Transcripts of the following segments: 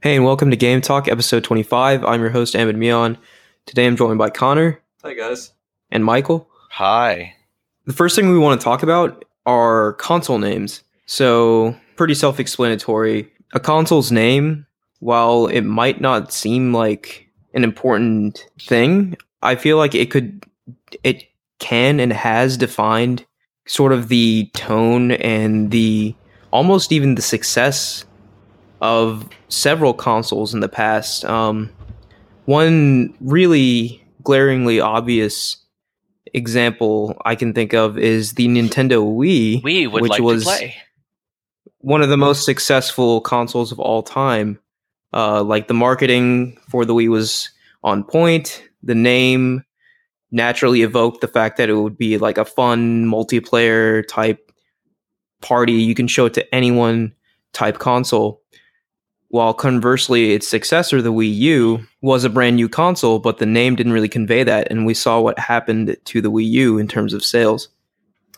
Hey, and welcome to Game Talk, episode 25. I'm your host, Ahmed Mion. Today I'm joined by Connor Hi guys. and Michael. Hi. The first thing we want to talk about are console names. So, pretty self explanatory. A console's name, while it might not seem like an important thing, I feel like it could, it can and has defined sort of the tone and the almost even the success of several consoles in the past. Um, one really glaringly obvious example I can think of is the Nintendo Wii, which like was one of the most successful consoles of all time. Uh, like the marketing for the Wii was on point. The name naturally evoked the fact that it would be like a fun multiplayer type party. You can show it to anyone type console. While conversely, its successor, the Wii U, was a brand new console, but the name didn't really convey that. And we saw what happened to the Wii U in terms of sales.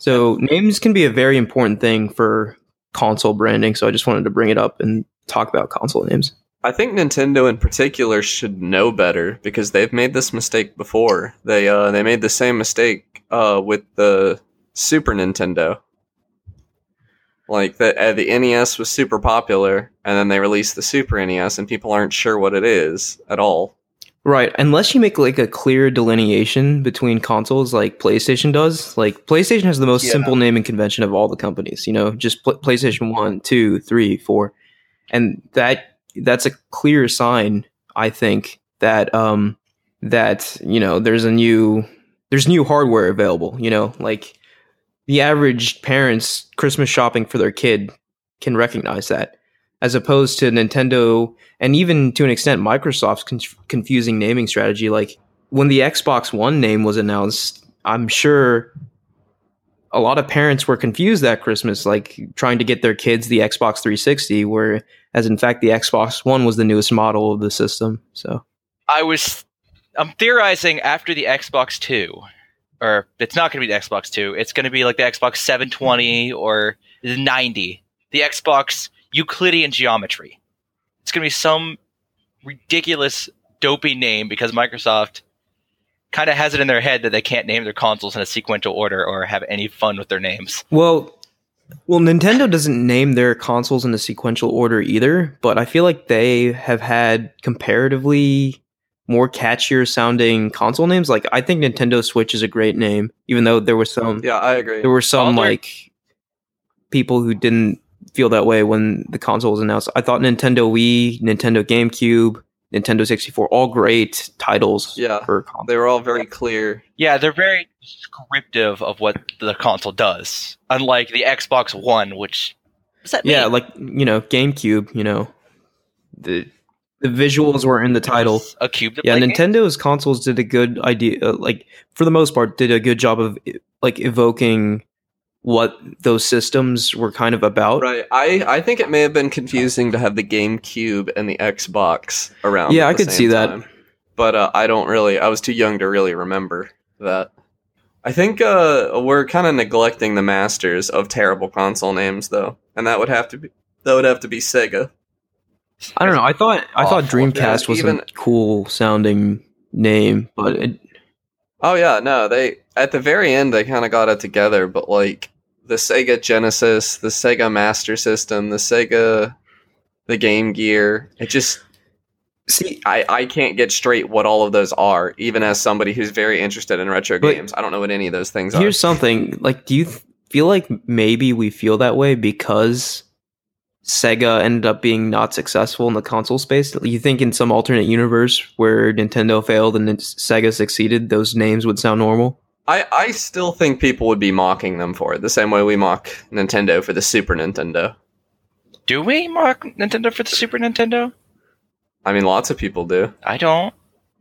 So names can be a very important thing for console branding. So I just wanted to bring it up and talk about console names. I think Nintendo in particular should know better because they've made this mistake before. They uh they made the same mistake uh with the Super Nintendo. Like the uh, the NES was super popular and then they released the Super NES and people aren't sure what it is at all. Right. Unless you make like a clear delineation between consoles like PlayStation does. Like PlayStation has the most Yeah. simple naming convention of all the companies, you know, just pl- PlayStation 1, 2, 3, 4. And that that's a clear sign, I think, that um that, you know, there's a new there's new hardware available, you know, like the average parents Christmas shopping for their kid can recognize that as opposed to Nintendo and even to an extent Microsoft's con- confusing naming strategy. Like when the Xbox One name was announced, I'm sure a lot of parents were confused that Christmas, like trying to get their kids the Xbox 360, where as in fact the Xbox One was the newest model of the system. So I was I'm theorizing after the Xbox 2 or it's not going to be the Xbox 2. It's going to be like the Xbox 720 or the 90. The Xbox Euclidean geometry. It's going to be some ridiculous dopey name because Microsoft kind of has it in their head that they can't name their consoles in a sequential order or have any fun with their names. Well, well, Nintendo doesn't name their consoles in a sequential order either, but I feel like they have had comparatively more catchier sounding console names. Like I think Nintendo Switch is a great name, even though there was some Yeah, I agree. there were some Well, like people who didn't feel that way when the console was announced. I thought Nintendo Wii, Nintendo GameCube, Nintendo 64 all great titles Yeah. for consoles. They were all very clear. Yeah, they're very descriptive of what the console does, unlike the Xbox One, which that Yeah, mean? like you know, GameCube. You know, the the visuals were in the title. a cube. To Yeah, play games? Nintendo's consoles did a good idea. Uh, like for the most part, did a good job of like evoking what those systems were kind of about. Right. I I think it may have been confusing to have the GameCube and the Xbox around. Yeah, at I could same see that. time. But uh, I don't really. I was too young to really remember that. I think uh, we're kind of neglecting the masters of terrible console names, though, and that would have to be that would have to be Sega. I don't know. I thought I thought Dreamcast was even- a cool sounding name, but it, Oh yeah, no, they at the very end they kind of got it together, but like the Sega Genesis, the Sega Master System, the Sega, the Game Gear, it just see, I, I can't get straight what all of those are, even as somebody who's very interested in retro games. I don't know what any of those things here's are. Here's something. Like, do you th- feel like maybe we feel that way because Sega ended up being not successful in the console space? You think in some alternate universe where Nintendo failed and Sega succeeded, those names would sound normal? I, I still think people would be mocking them for it, the same way we mock Nintendo for the Super Nintendo. Do we mock Nintendo for the Super Nintendo? I mean, lots of people do. I don't.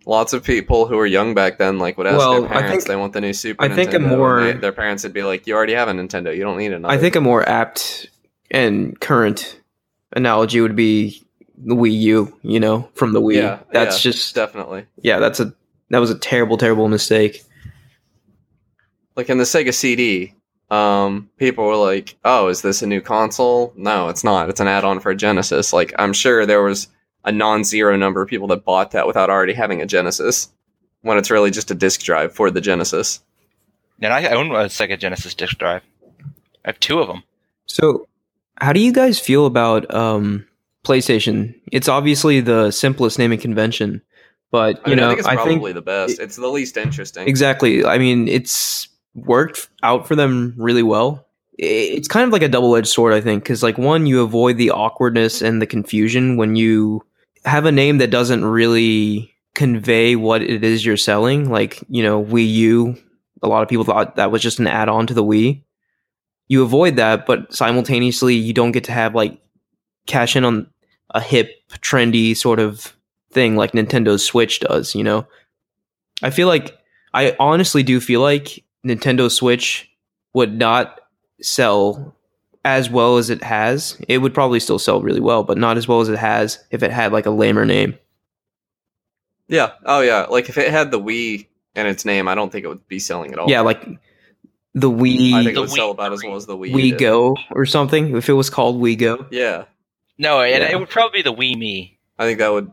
Lots of people who were young back then, like, would ask Well, their parents think- they want the new Super I Nintendo. think a more- they- their parents would be like, "You already have a Nintendo. You don't need another." I think a more apt and current analogy would be the Wii U, you know, from the Wii. Yeah, that's yeah, just definitely. yeah, that's a that was a terrible, terrible mistake. like in the Sega CD, um, people were like, "Oh, is this a new console?" No, it's not. It's an add-on for a Genesis. Like, I'm sure there was a non-zero number of people that bought that without already having a Genesis, when it's really just a disk drive for the Genesis. And I own a Sega Genesis disc drive. I have two of them. So, how do you guys feel about um, PlayStation? It's obviously the simplest naming convention, but I you mean, I know, think it's probably think the best. it's the least interesting. exactly. I mean, it's worked out for them really well. It's kind of like a double edged sword, I think, because like one, you avoid the awkwardness and the confusion when you have a name that doesn't really convey what it is you're selling. Like you know, Wii U. A lot of people thought that was just an add on to the Wii. You avoid that, but simultaneously, you don't get to have like cash in on a hip, trendy sort of thing like Nintendo's Switch does. You know, I feel like I honestly do feel like Nintendo Switch would not sell as well as it has. It would probably still sell really well, but not as well as it has if it had like a lamer name. yeah. Oh yeah. Like if it had the Wii in its name, I don't think it would be selling at all. Yeah, like the I think Wii it The would sell about as well as the Wii. Wii did. Go or something. If it was called Wii Go. Yeah. No, and Yeah. it would probably be the Wii Me. I think that would.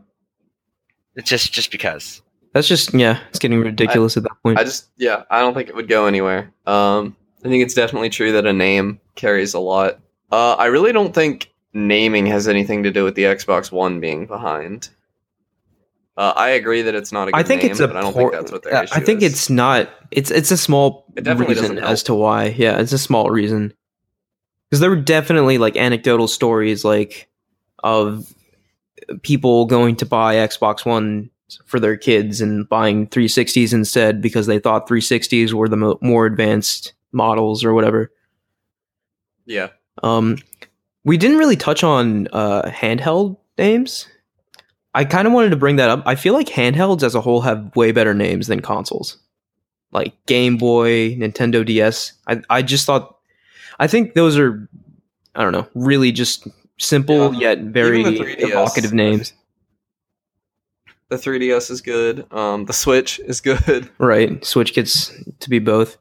It's just just because. That's just yeah, it's getting ridiculous at that point. I just yeah. I don't think it would go anywhere. Um, I think it's definitely true that a name carries a lot. Uh, I really don't think naming has anything to do with the Xbox One being behind. Uh, I agree that it's not a good I think name, it's a but I don't poor, think that's what their I think is. it's not. It's it's a small It definitely reason as to why. Yeah, it's a small reason. Because there were definitely like anecdotal stories like of people going to buy Xbox One for their kids and buying 360s instead because they thought 360s were the mo- more advanced models or whatever. yeah. Um, we didn't really touch on uh, handheld names. I kind of wanted to bring that up. I feel like handhelds as a whole have way better names than consoles, like Game Boy, Nintendo DS. I I just thought, I think those are, I don't know, really just simple Yeah. yet very Even the 3DS. evocative names. The 3DS is good. Um, the Switch is good. Right, Switch gets to be both,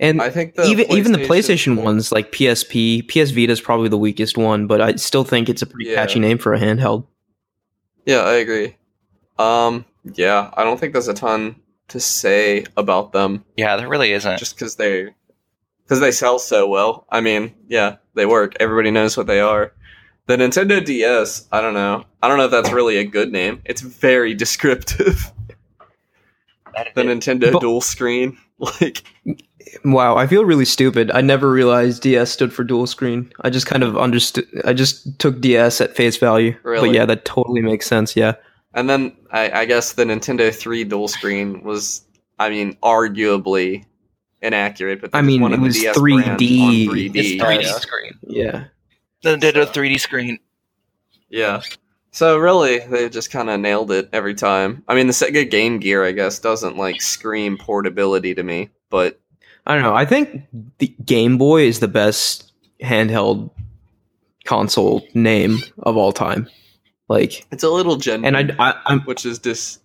and I think the even even the PlayStation ones like PSP, PS Vita is probably the weakest one, but I still think it's a pretty Yeah. catchy name for a handheld. Yeah, I agree. Um, yeah, I don't think there's a ton to say about them Yeah, there really isn't. just because they because they sell so well. I mean, yeah, they work. Everybody knows what they are. The Nintendo DS, I don't know. I don't know if that's really a good name. It's very descriptive. the Nintendo But- dual screen, like Wow, I feel really stupid. I never realized DS stood for dual screen. I just kind of understood. I just took DS at face value. Really? But yeah, that totally makes sense. Yeah. And then I, I guess the Nintendo 3 dual screen was, I mean, arguably inaccurate. But I mean, wanted it the was DS 3D. 3D. it's 3D yeah. screen. Yeah. The Nintendo So- 3D screen. Yeah. So really, they just kind of nailed it every time. I mean, the Sega Game Gear, I guess, doesn't like scream portability to me, but I don't know. I think the Game Boy is the best handheld console name of all time. Like, it's a little gen, and I, I I'm which is dis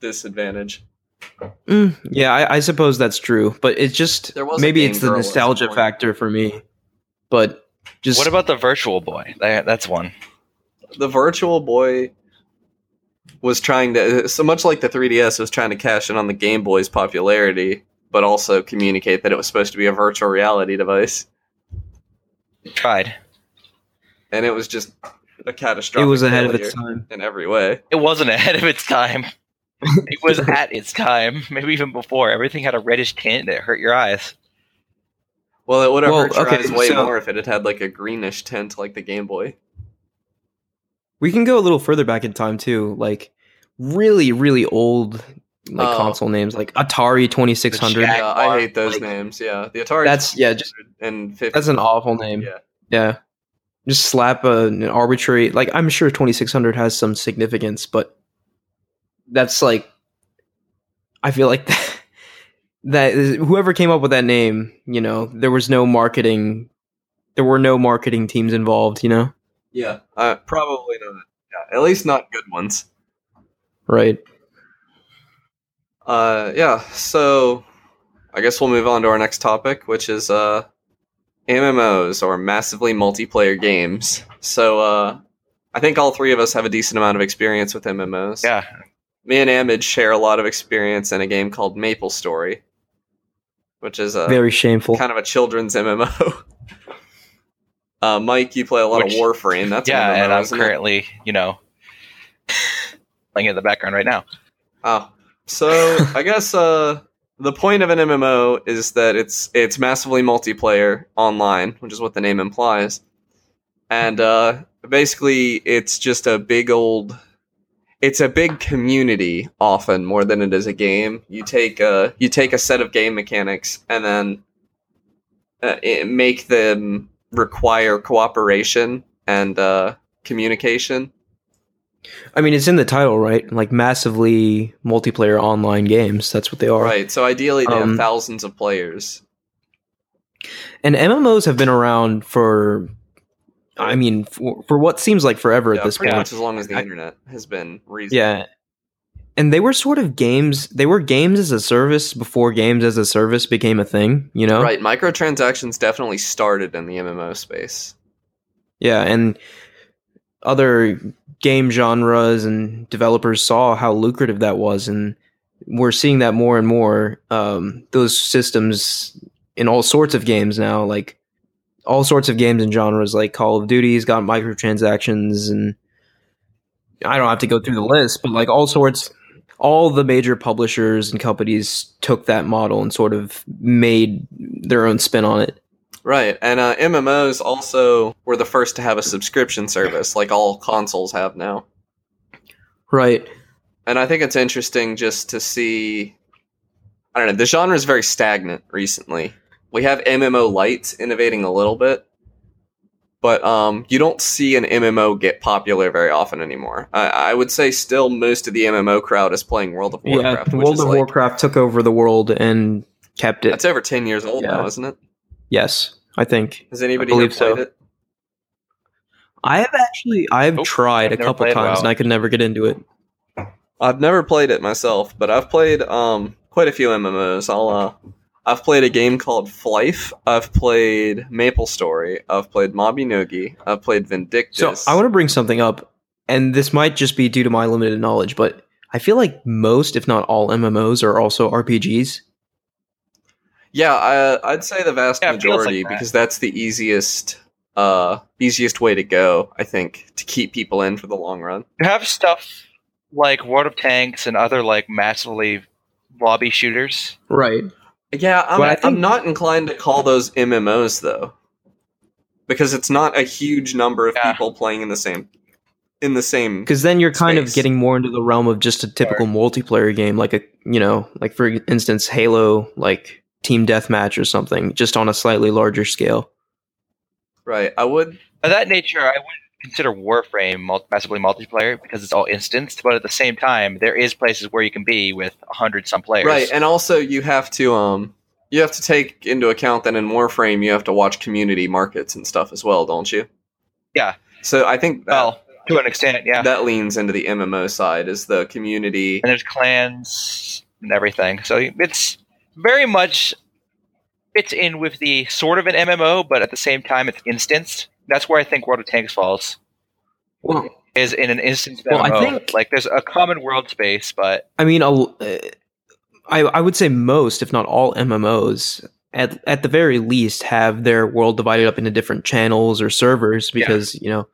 disadvantage. Mm, yeah, I, I suppose that's true, but it's just There was maybe it's the Girl at some nostalgia point. factor for me. But just What about the Virtual Boy? That, that's one. The Virtual Boy was trying to, so much like the 3DS, was trying to cash in on the Game Boy's popularity, but also communicate that it was supposed to be a virtual reality device, Tried. and it was just a it was ahead of its time. in every way. It wasn't ahead of its time. it was at its time, maybe even before. Everything had a reddish tint that hurt your eyes. Well, it would have Well, hurt your okay, eyes way so- more if it had had like a greenish tint like the Game Boy. We can go a little further back in time too, like really, really old like Oh. console names, like Atari Twenty Six Hundred. Jack- Yeah, I hate those like- names. Yeah, the Atari. That's yeah, just and 50. that's an awful name. Yeah. Yeah, just slap a, an arbitrary. Like I'm sure Twenty Six Hundred has some significance, but that's like, I feel like that, that is, whoever came up with that name, you know, there was no marketing. There were no marketing teams involved, you know. Yeah, uh, probably not. Yeah, at least not good ones. Right. Uh, yeah. So, I guess we'll move on to our next topic, which is uh, MMOs or massively multiplayer games. So, uh, I think all three of us have a decent amount of experience with MMOs. Yeah. Me and Ahmed share a lot of experience in a game called Maple Story, which is a Very shameful. kind of a children's MMO. uh, Mike, you play a lot Which- of Warframe. That's yeah, an MMO, and I'm isn't it? currently, you know, playing in the background right now. Oh, so I guess uh, the point of an MMO is that it's it's massively multiplayer online, which is what the name implies, and uh, basically it's just a big old. It's a big community, often more than it is a game. You take a you take a set of game mechanics and then uh, make them require cooperation and uh, communication. I mean, it's in the title, right? Like massively multiplayer online games. That's what they are. Right. So ideally, they Um, have thousands of players. And MMOs have been around for, I mean, for, for what seems like forever Yeah, at this pretty point. much as long as the I- internet has been reasonable. Yeah. And they were sort of games. They were games as a service before games as a service became a thing. You know, Right. Microtransactions definitely started in the MMO space. Yeah, and other game genres and developers saw how lucrative that was, and we're seeing that more and more. Um, those systems in all sorts of games now, like all sorts of games and genres, like Call of Duty's got microtransactions, and I don't have to go through the list, but like all sorts. All the major publishers and companies took that model and sort of made their own spin on it. Right. And uh, MMOs also were the first to have a subscription service, like all consoles have now. Right. And I think it's interesting just to see. I don't know. The genre is very stagnant recently. We have MMO lights innovating a little bit, but um, you don't see an MMO get popular very often anymore. I, I would say still most of the MMO crowd is playing World of Warcraft. yeah, World of like- Warcraft took over the world and kept it. That's over ten years old Yeah. now, isn't it? Yes, I think. Has anybody I believe so. played it? I have actually, I have Nope, tried a I've never couple times and I could never get into it. I've never played it myself, but I've played um quite a few MMOs. I'll uh I've played a game called Flyff. I've played Maple Story. I've played Mabinogi. I've played Vindictus. So I want to bring something up, and this might just be due to my limited knowledge, but I feel like most, if not all, MMOs are also RPGs. Yeah, I, I'd say the vast Yeah, it feels like majority that. because that's the easiest uh easiest way to go. I think to keep people in for the long run. You have stuff like World of Tanks and other like massively lobby shooters. Right. Yeah, I'm, But I think- I'm not inclined to call those MMOs though, because it's not a huge number of Yeah. people playing in the same in the same. Because then you're kind Space. of getting more into the realm of just a typical multiplayer game, like a, you know, like for instance, Halo, like team deathmatch or something, just on a slightly larger scale. Right, I would. Of that nature, I wouldn't consider Warframe mul- massively multiplayer because it's all instanced, but at the same time, there is places where you can be with a hundred some players. Right, and also you have to um you have to take into account that in Warframe you have to watch community markets and stuff as well, don't you? Yeah. So I think that, well, to an extent, yeah. that leans into the MMO side is the community. and there's clans and everything. So it's very much fits in with the sort of an MMO, but at the same time, it's instanced. That's where I think World of Tanks falls. Well, Is in an instance Well, I think- like there's a common world space, but I mean, uh, I I would say most, if not all, MMOs at at the very least have their world divided up into different channels or servers Yeah. because you know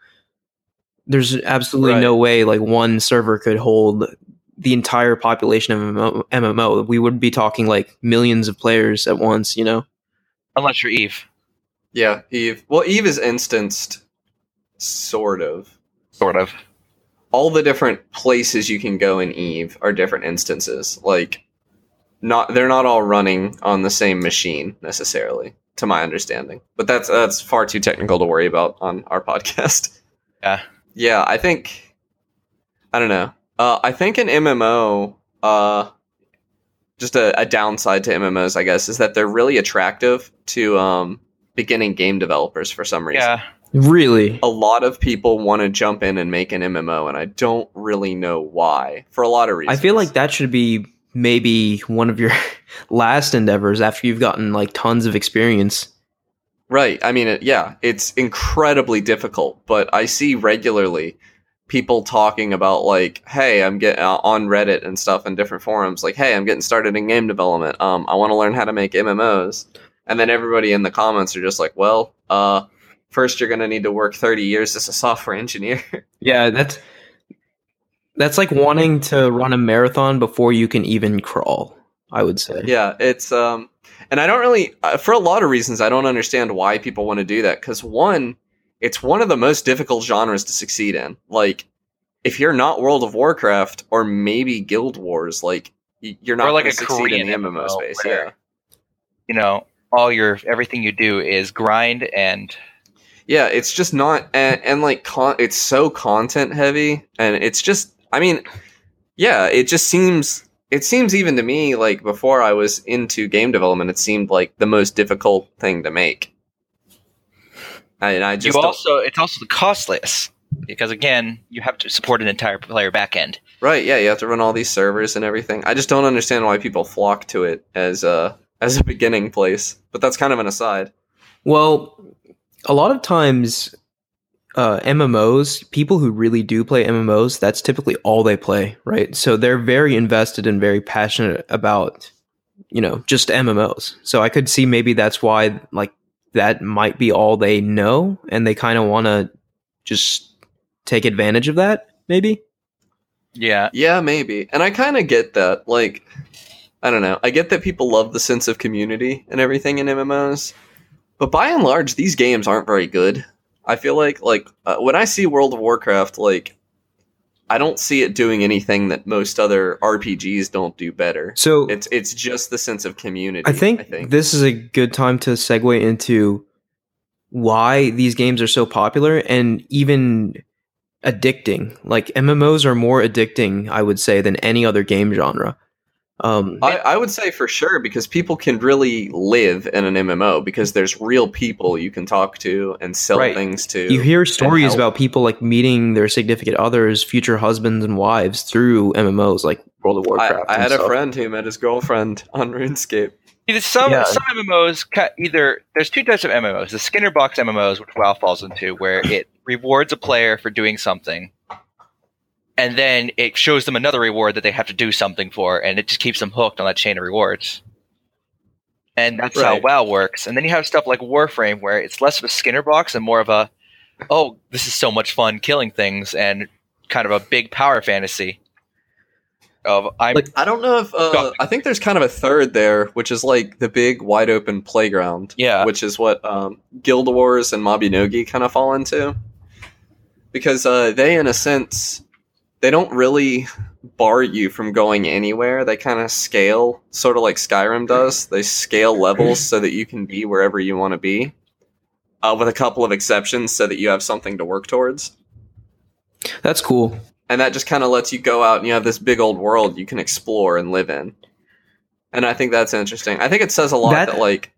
there's absolutely Right. no way like one server could hold the entire population of MMO, MMO. We would be talking like millions of players at once. You know, unless you're Eve, Yeah, Eve. Well, Eve is instanced, sort of. sort of. All the different places you can go in Eve are different instances. Like, not they're not all running on the same machine necessarily, to my understanding. But that's that's far too technical to worry about on our podcast. Yeah. Yeah, I think I don't know. Uh, I think an MMO, uh, just a, a downside to MMOs, I guess, is that they're really attractive to um, beginning game developers for some reason. Yeah, really. A lot of people want to jump in and make an MMO, and I don't really know why. For a lot of reasons. I feel like that should be maybe one of your last endeavors after you've gotten like tons of experience. Right. I mean, it, yeah, it's incredibly difficult, but I see regularly people talking about like, hey, I'm getting uh, on Reddit and stuff in different forums, like, hey, I'm getting started in game development. Um, I want to learn how to make MMOs, and then everybody in the comments are just like, well, uh, first you're gonna need to work 30 years as a software engineer. Yeah, that's that's like wanting to run a marathon before you can even crawl. I would say. yeah, it's um, and I don't really, uh, for a lot of reasons, I don't understand why people want to do that. Because one, it's one of the most difficult genres to succeed in. Like, if you're not World of Warcraft or maybe Guild Wars, like you're not Or like going a to succeed in the MMO MMO space. where- Yeah, You know, all your everything you do is grind and yeah, it's just not, and, and like con- it's so content heavy, and it's just, I mean, yeah, it just seems. It seems even to me like before I was into game development, it seemed like the most difficult thing to make. And I just you also it's also the costless because again you have to support an entire player backend. Right, yeah, you have to run all these servers and everything. I just don't understand why people flock to it as a as a beginning place. But that's kind of an aside. Well, a lot of times, uh, MMOs, people who really do play MMOs, that's typically all they play, right? So they're very invested and very passionate about, you know, just MMOs. So I could see maybe that's why, like, that might be all they know, and they kind of want to just take advantage of that, maybe. Yeah, Yeah, maybe. And I kind of get that. Like I don't know. I get that people love the sense of community and everything in MMOs. But by and large, these games aren't very good. I feel like like uh, when I see World of Warcraft like I don't see it doing anything that most other RPGs don't do better. So It's it's just the sense of community. I think, I think. this is a good time to segue into why these games are so popular and even addicting. Like MMOs are more addicting, I would say, than any other game genre. Um, I, I would say for sure because people can really live in an MMO because there's real people you can talk to and sell Right. things to. you hear stories about people like meeting their significant others, future husbands and wives through MMOs like World of Warcraft. I and had a friend who met his girlfriend on RuneScape. Either some Yeah. some MMOs ca- either there's two types of MMOs: the Skinner box MMOs, which WoW falls into, where it rewards a player for doing something, and then it shows them another reward that they have to do something for, and it just keeps them hooked on that chain of rewards. And that's how WoW works. And then you have stuff like Warframe, where it's less of a Skinner box and more of a, oh, this is so much fun killing things, and kind of a big power fantasy. Of I'm Like- I don't know if uh, I think there's kind of a third there, which is like the big wide open playground. Yeah. which is what um, Guild Wars and Mabinogi kind of fall into, because uh, they, in a sense, they don't really bar you from going anywhere. They kind of scale, sort of like Skyrim does. They scale levels so that you can be wherever you want to be, uh, with a couple of exceptions, so that you have something to work towards. That's cool. and that just kind of lets you go out and you have this big old world you can explore and live in and i think that's interesting i think it says a lot That- that, like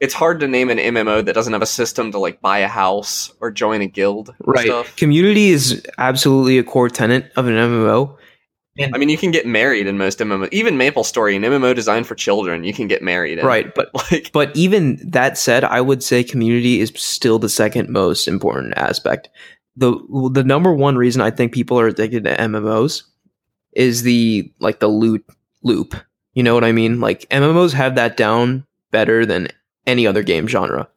it's hard to name an mmo that doesn't have a system to like buy a house or join a guild and Right. stuff Community is absolutely a core tenant of an MMO. i mean you can get married in most mmo even maple story an mmo designed for children you can get married in. Right, but like But even that said, I would say community is still the second most important aspect. The the number one reason I think people are addicted to MMOs is the like the loot loop. You know what I mean? Like MMOs have that down better than any other game genre.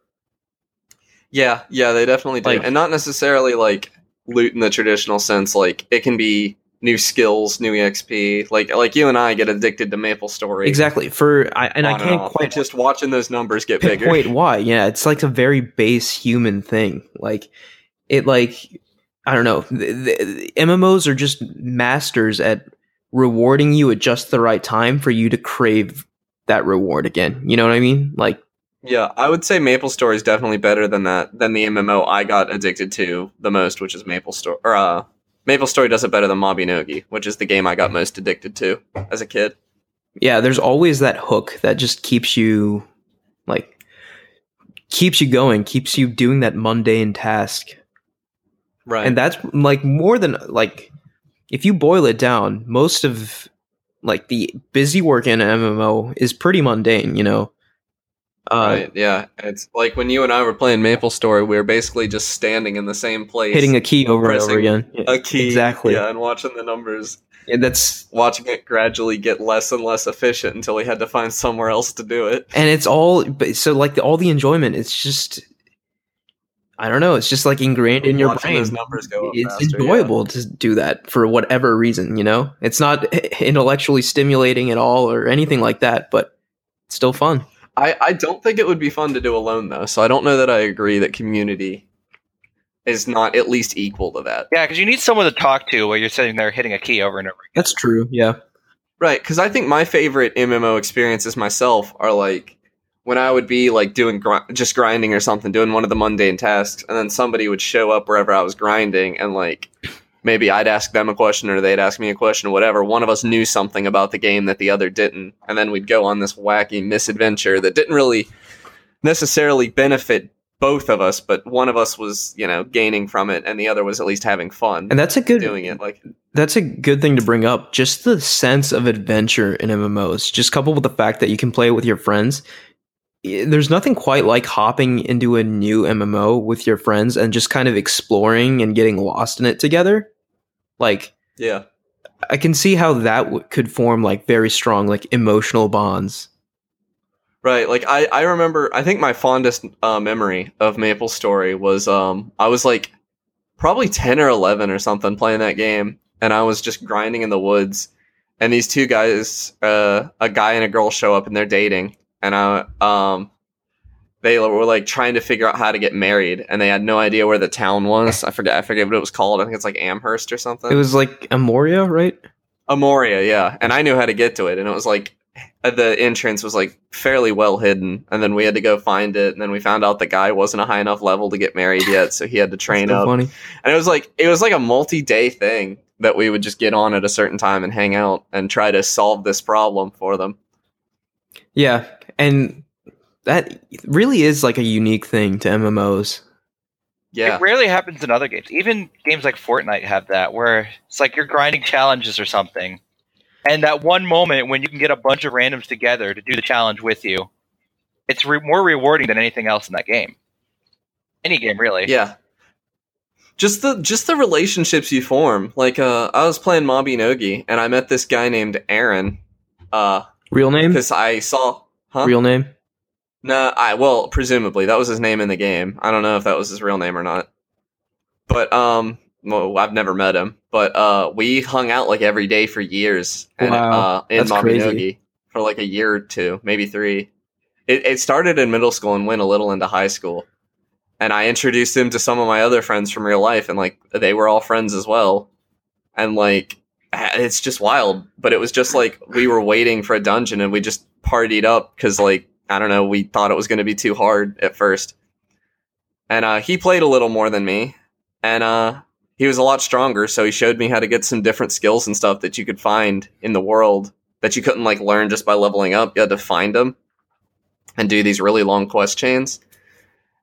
yeah yeah they definitely do Like- and not necessarily like loot in the traditional sense like it can be new skills new exp like like you and i get addicted to maple story Exactly. For I and I can't off. quite just watching those numbers get bigger. Wait, why. Yeah, it's like a very base human thing. Like it like I don't know. The, the, MMOs are just masters at rewarding you at just the right time for you to crave that reward again. You know what I mean? Like Yeah, I would say Maple Story is definitely better than that than the MMO I got addicted to the most, which is Maple Story. Or uh, Maple Story does it better than Mabinogi, which is the game I got most addicted to as a kid. yeah, there's always that hook that just keeps you like keeps you going, keeps you doing that mundane task. Right. and that's like more than like if you boil it down most of like the busy work in an mmo is pretty mundane you know Uh, right. Yeah. It's like when you and I were playing Maple Story, we were basically just standing in the same place, Hitting a key over and over again. Yeah, a key. exactly. Yeah, and watching the numbers, Yeah, that's watching it gradually get less and less efficient until we had to find somewhere else to do it. and it's all but so like the, all the enjoyment. It's just I don't know. It's just like ingrained in your brain. those numbers go up it's faster, yeah. enjoyable to do that for whatever reason. You know, it's not intellectually stimulating at all or anything like that, but it's still fun. I, I don't think it would be fun to do alone though, so I don't know that I agree that community is not at least equal to that. Yeah, because you need someone to talk to while you're sitting there hitting a key over and over. again. That's true. Yeah. Right, because I think my favorite MMO experiences myself are like when I would be like doing gr- just grinding or something, doing one of the mundane tasks, and then somebody would show up wherever I was grinding, and like maybe I'd ask them a question or they'd ask me a question or whatever. One of us knew something about the game that the other didn't, and then we'd go on this wacky misadventure that didn't really necessarily benefit both of us, but one of us was you know gaining from it, and the other was at least having fun And that's a good doing it. Like That's a good thing to bring up. Just the sense of adventure in MMOs, just coupled with the fact that you can play it with your friends. I- There's nothing quite like hopping into a new MMO with your friends and just kind of exploring and getting lost in it together. Like, yeah. I can see how that w- could form like very strong, like emotional bonds. Right. Like I, I remember I think my fondest uh, memory of Maple Story was um I was like probably 10 or 11 or something playing that game and I was just grinding in the woods and these two guys uh a guy and a girl show up and they're dating and I um they were like trying to figure out how to get married and they had no idea where the town was. I forget I forget what it was called. I think it's like Amherst or something. It was like Amoria, right? Amoria, yeah. And I knew how to get to it. And it was like the entrance was like fairly well hidden. And then we had to go find it. And then we found out the guy wasn't a high enough level to get married yet, so he had to train So up. funny. And it was like it was like a multi-day thing that we would just get on at a certain time and hang out and try to solve this problem for them. Yeah, and that really is like a unique thing to MMOs. Yeah. It rarely happens in other games. Even games like Fortnite have that, where it's like you're grinding challenges or something, and that one moment when you can get a bunch of randoms together to do the challenge with you, it's re- more rewarding than anything else in that game. Any game, really. Yeah. Just the just the relationships you form. Like uh I was playing Mabinogi and I met this guy named Aaron. Uh Real name? because I saw huh? Real name? No, I well, presumably that was his name in the game. I don't know if that was his real name or not. But um, well, I've never met him. But uh, we hung out like every day for years, and Wow, uh, in that's. For like a year or two, maybe three. It it started in middle school and went a little into high school, and I introduced him to some of my other friends from real life, and like they were all friends as well, and like it's just wild. But it was just like we were waiting for a dungeon, and we just partied up because like I don't know, we thought it was going to be too hard at first. And uh, he played a little more than me, and uh, he was a lot stronger. So he showed me how to get some different skills and stuff that you could find in the world that you couldn't like learn just by leveling up. You had to find them and do these really long quest chains.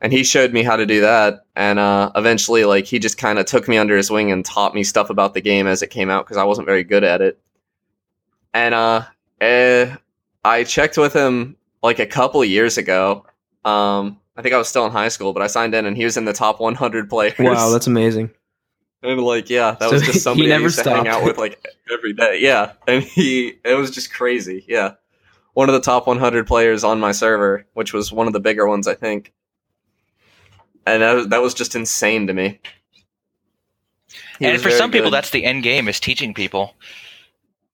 And he showed me how to do that, and uh, eventually, like he just kind of took me under his wing and taught me stuff about the game as it came out because I wasn't very good at it. And uh, eh, I checked with him like a couple years ago. Um, I think I was still in high school, but I signed in and he was in the top 100 players. Wow, that's amazing. and like, yeah, that So was just somebody I never used to hang out with like every day. Yeah, and he, it was just crazy. Yeah, one of the top 100 players on my server, which was one of the bigger ones, I think. And that was, that was just insane to me. He and for very some people, that's the end game is teaching people.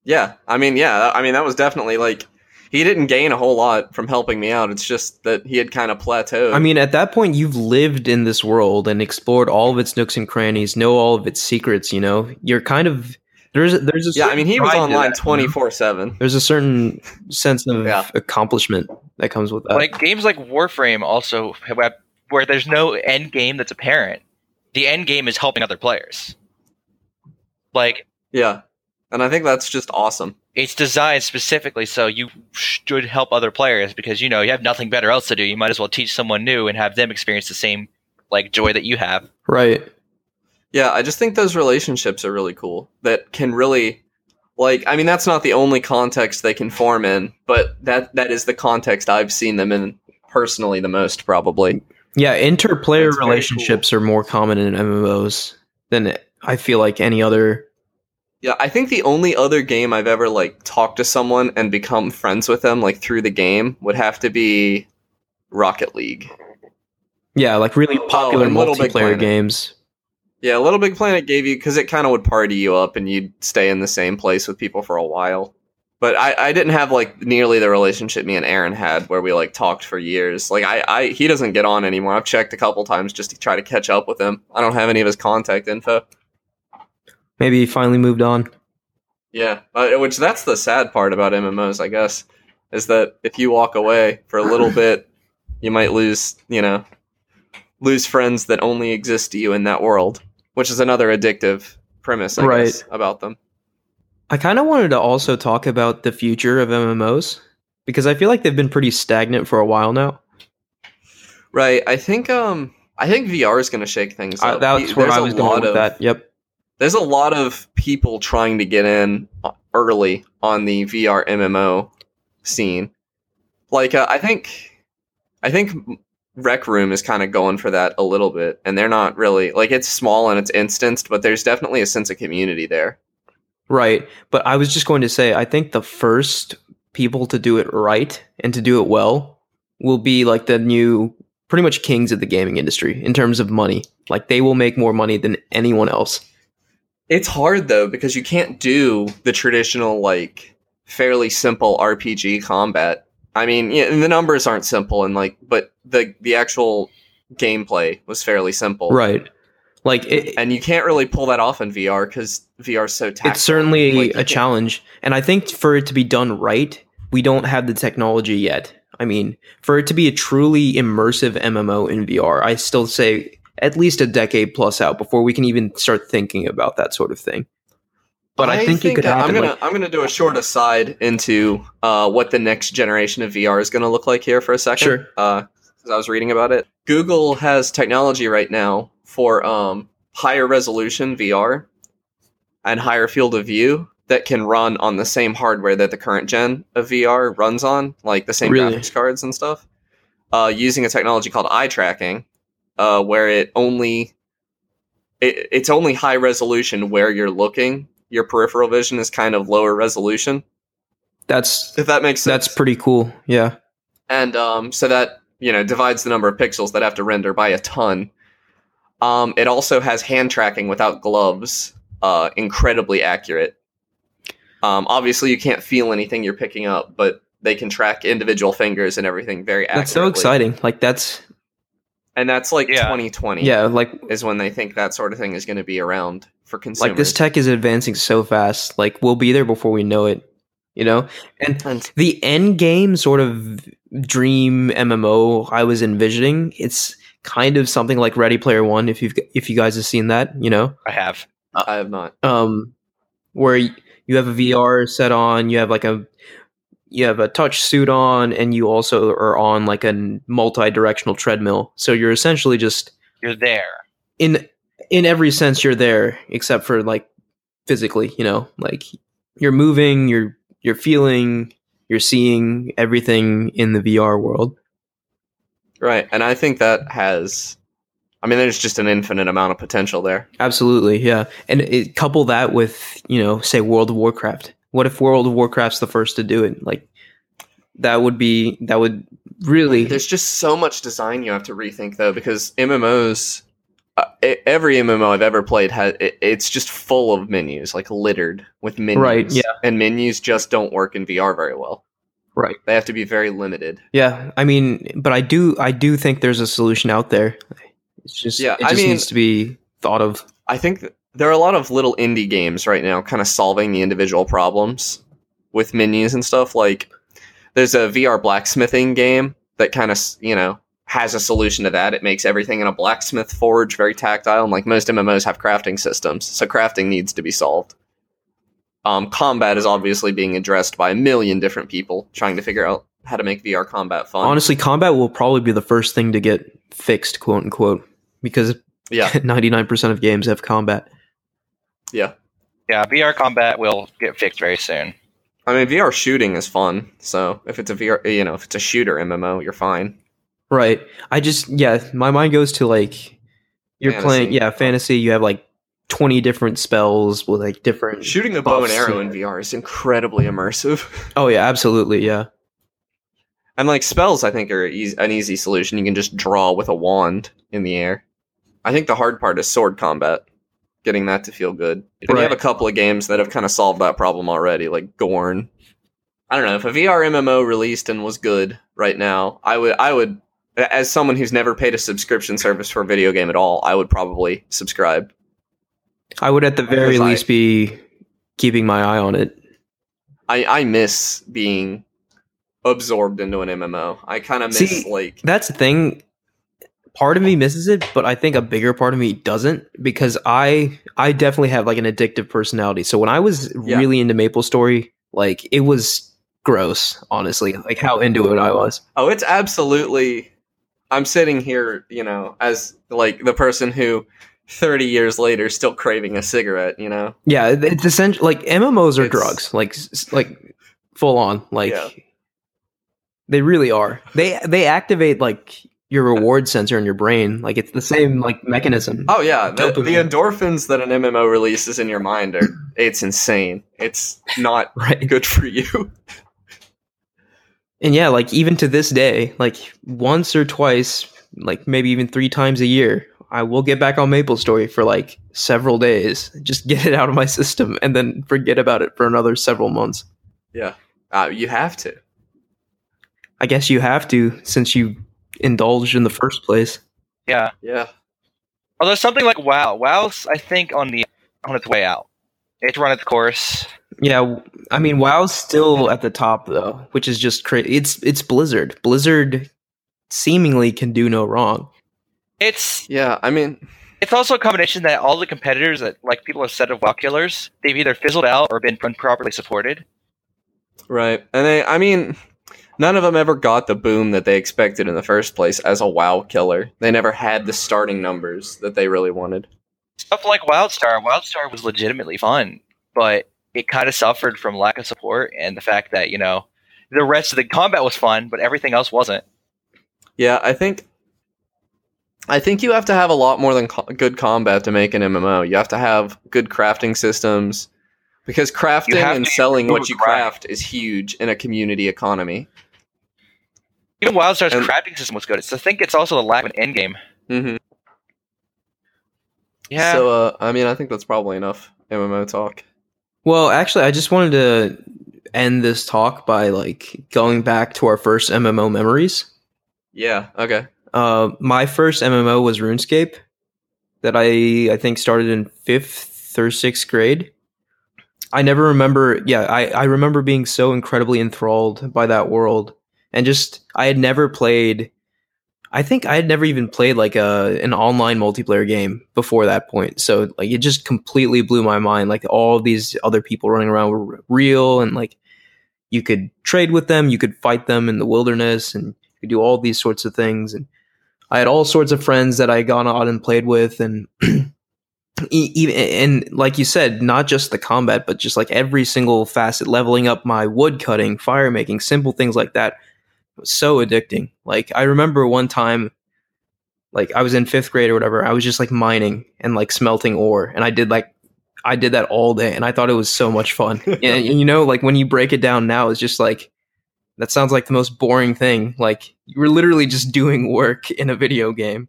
Yeah, I mean, yeah, I mean that was definitely like he didn't gain a whole lot from helping me out. It's just that he had kind of plateaued. I mean, at that point, you've lived in this world and explored all of its nooks and crannies, know all of its secrets. You know, you're kind of there's a, there's a yeah, I mean he was pride to online that, you know? twenty four seven. There's a certain sense of Yeah. accomplishment that comes with that. like games like Warframe also where there's no end game that's apparent. The end game is helping other players. Like Yeah, and I think that's just awesome. It's designed specifically so you should help other players because you know you have nothing better else to do. You might as well teach someone new and have them experience the same like joy that you have. right. Yeah, I just think those relationships are really cool. That can really, like, I mean, that's not the only context they can form in, but that that is the context I've seen them in personally the most, probably. Yeah, interplayer That's very relationships are more common in MMOs than I feel like any other. Yeah, I think the only other game I've ever like talked to someone and become friends with them like through the game would have to be Rocket League. Yeah, like really oh, popular and Little Big multiplayer games. Yeah, Little Big Planet gave you because it kind of would party you up and you'd stay in the same place with people for a while. But I, I didn't have like nearly the relationship me and Aaron had where we like talked for years. Like I, I he doesn't get on anymore. I've checked a couple times just to try to catch up with him. I don't have any of his contact info. Maybe he finally moved on. Yeah, uh, which that's the sad part about MMOs, I guess, is that if you walk away for a little bit, you might lose, you know, lose friends that only exist to you in that world, which is another addictive premise, I Right. guess, about them. I kind of wanted to also talk about the future of MMOs because I feel like they've been pretty stagnant for a while now. Right. I think um I think VR is going to shake things Uh, up. that's where There's I was going with of- that. Yep. There's a lot of people trying to get in early on the VR MMO scene. Like uh, I think I think Rec Room is kind of going for that a little bit and they're not really like it's small and it's instanced, but there's definitely a sense of community there. Right. But I was just going to say, I think the first people to do it right and to do it well will be like the new, pretty much kings of the gaming industry in terms of money. Like they will make more money than anyone else. It's hard though because you can't do the traditional like fairly simple RPG combat. I mean, yeah, the numbers aren't simple and like but the the actual gameplay was fairly simple. Right. Like it, And you can't really pull that off in VR cuz VR is so tactile. it's certainly Like, a challenge. And I think for it to be done right, we don't have the technology yet. I mean, for it to be a truly immersive MMO in VR, I still say at least a decade plus out before we can even start thinking about that sort of thing. But I, think, it could happen. I'm gonna like- I'm gonna do a short aside into uh, what the next generation of VR is gonna look like here for a second. Sure. Because I was reading about it. Google has technology right now for um, higher resolution VR and higher field of view that can run on the same hardware that the current gen of VR runs on, like the same Really? graphics cards and stuff. Uh, using a technology called eye tracking, uh, where it only it, it's only high resolution where you're looking. Your peripheral vision is kind of lower resolution, that's if that makes sense. that's pretty cool. Yeah. and um, so that you know divides the number of pixels that have to render by a ton. Um, it also has hand tracking without gloves, uh, incredibly accurate. Um, obviously, you can't feel anything you're picking up, but they can track individual fingers and everything very accurately. That's so exciting. Like that's and that's like Yeah. 2020. yeah, like is when they think that sort of thing is going to be around for consumers. like this tech is advancing so fast. Like we'll be there before we know it. You know? And And- the end game sort of dream MMO I was envisioning, it's kind of something like Ready Player One, if you've if you guys have seen that, you know? I have. I have not. um, where you have a VR set on, you have like a you have a touch suit on, and you also are on like a multi-directional treadmill. So you're essentially just You're there. in in every sense you're there, except for like physically. You know, like you're moving, you're you're feeling, you're seeing everything in the VR world. Right. And I think that has I mean there's just an infinite amount of potential there. Absolutely, yeah. And it, couple that with you know, say World of Warcraft. What if World of Warcraft's the first to do it? Like that would be that would really There's just so much design you have to rethink though because MMOs uh, every MMO I've ever played has it, it's just full of menus, like littered with menus. Right, yeah. And menus just don't work in VR very well. Right. They have to be very limited. Yeah, I mean, but I do I do think there's a solution out there. It's just Yeah, it I just mean- needs to be thought of. I think th- there are a lot of little indie games right now kind of solving the individual problems with menus and stuff. Like, there's a VR blacksmithing game that kind of, you know, has a solution to that. It makes everything in a blacksmith forge very tactile. And like most MMOs have crafting systems, so crafting needs to be solved. Um, combat is obviously being addressed by a million different people trying to figure out how to make VR combat fun. Honestly, combat will probably be the first thing to get fixed, quote unquote, because yeah, 99% of games have combat. Yeah. Yeah, VR combat will get fixed very soon. I mean, VR shooting is fun. So if it's a VR, you know, if it's a shooter MMO, you're fine. Right. I just yeah, my mind goes to like you're Fantasy. playing yeah, fantasy, you have like 20 different spells with like different Shooting a bow and arrow in VR is incredibly immersive. Oh yeah, absolutely, yeah. And like spells, I think are eas an easy solution. You can just draw with a wand in the air. I think the hard part is sword combat, getting that to feel good. And you have a couple of games that have kind of solved that problem already, like Gorn. I don't know if a VR MMO released and was good right now. I would, I would, as someone who's never paid a subscription service for a video game at all, I would probably subscribe. I would at the very Because I- least be keeping my eye on it. I, I miss being absorbed into an MMO. I kind of miss See, like That's the thing. Part of me misses it, but I think a bigger part of me doesn't because I I definitely have like an addictive personality. So when I was Yeah. really into Maple Story, like it was gross, honestly. Like how into it I was. Oh, it's absolutely. I'm sitting here, you know, as like the person who 30 years later is still craving a cigarette, you know? Yeah, it's essentially like MMOs are It's- drugs, like like full on, like Yeah. they really are. They they activate like your reward sensor in your brain. Like it's the same like mechanism. Oh, yeah. The, the endorphins that an MMO releases in your mind are, it's insane. It's not Right. good for you. And yeah, like even to this day, like once or twice, like maybe even three times a year, I will get back on Maple Story for like several days, just get it out of my system, and then forget about it for another several months. yeah. Uh, you have to. I guess you have to since you indulged in the first place. Yeah. Yeah. Although something like WoW, WoW's I think on the on its way out. It's run its course. Yeah, I mean WoW's still at the top though, which is just crazy. It's it's Blizzard. Blizzard seemingly can do no wrong. It's Yeah. I mean, it's also a combination that all the competitors that like people have said of WoW killers, they've either fizzled out or been improperly supported. right. And they, I mean, none of them ever got the boom that they expected in the first place as a WoW killer. They never had the starting numbers that they really wanted. Stuff like WildStar, WildStar was legitimately fun, but it kind of suffered from lack of support and the fact that you know the rest of the combat was fun, but everything else wasn't. Yeah, I think I think you have to have a lot more than co- good combat to make an MMO. You have to have good crafting systems because crafting and selling what you grind. craft is huge in a community economy. Even WildStar's And- crafting system was good. It's, I think it's also the lack of an end game. hmm Yeah. So, uh, I mean, I think that's probably enough MMO talk. Well, actually, I just wanted to end this talk by like going back to our first MMO memories. Yeah. Okay. Uh, my first MMO was RuneScape, that I I think started in fifth or sixth grade. I never remember. Yeah, I I remember being so incredibly enthralled by that world, and just I had never played. I think I had never even played like a an online multiplayer game before that point. So like it just completely blew my mind. Like all these other people running around were real, and like you could trade with them, you could fight them in the wilderness, and you could do all these sorts of things. And I had all sorts of friends that I gone out and played with, and even and like you said, not just the combat, but just like every single facet, leveling up my wood cutting, fire making, simple things like that. So addicting. Like I remember one time, like I was in fifth grade or whatever. I was just like mining and like smelting ore, and I did like I did that all day, and I thought it was so much fun. and, and you know, like when you break it down now, it's just like that sounds like the most boring thing. Like you were literally just doing work in a video game.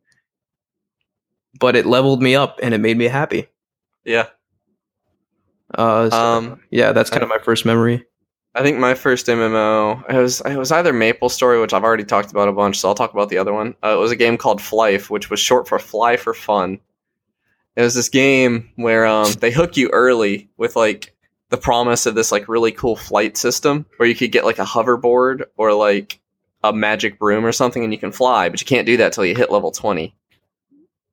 But it leveled me up and it made me happy. Yeah. Uh, so, Um, yeah, that's kind of my first memory. I think my first MMO it was it was either Maple Story, which I've already talked about a bunch, so I'll talk about the other one. Uh, it was a game called Flyff, which was short for Fly for Fun. It was this game where um, they hook you early with like the promise of this like really cool flight system where you could get like a hoverboard or like a magic broom or something, and you can fly, but you can't do that till you hit level twenty.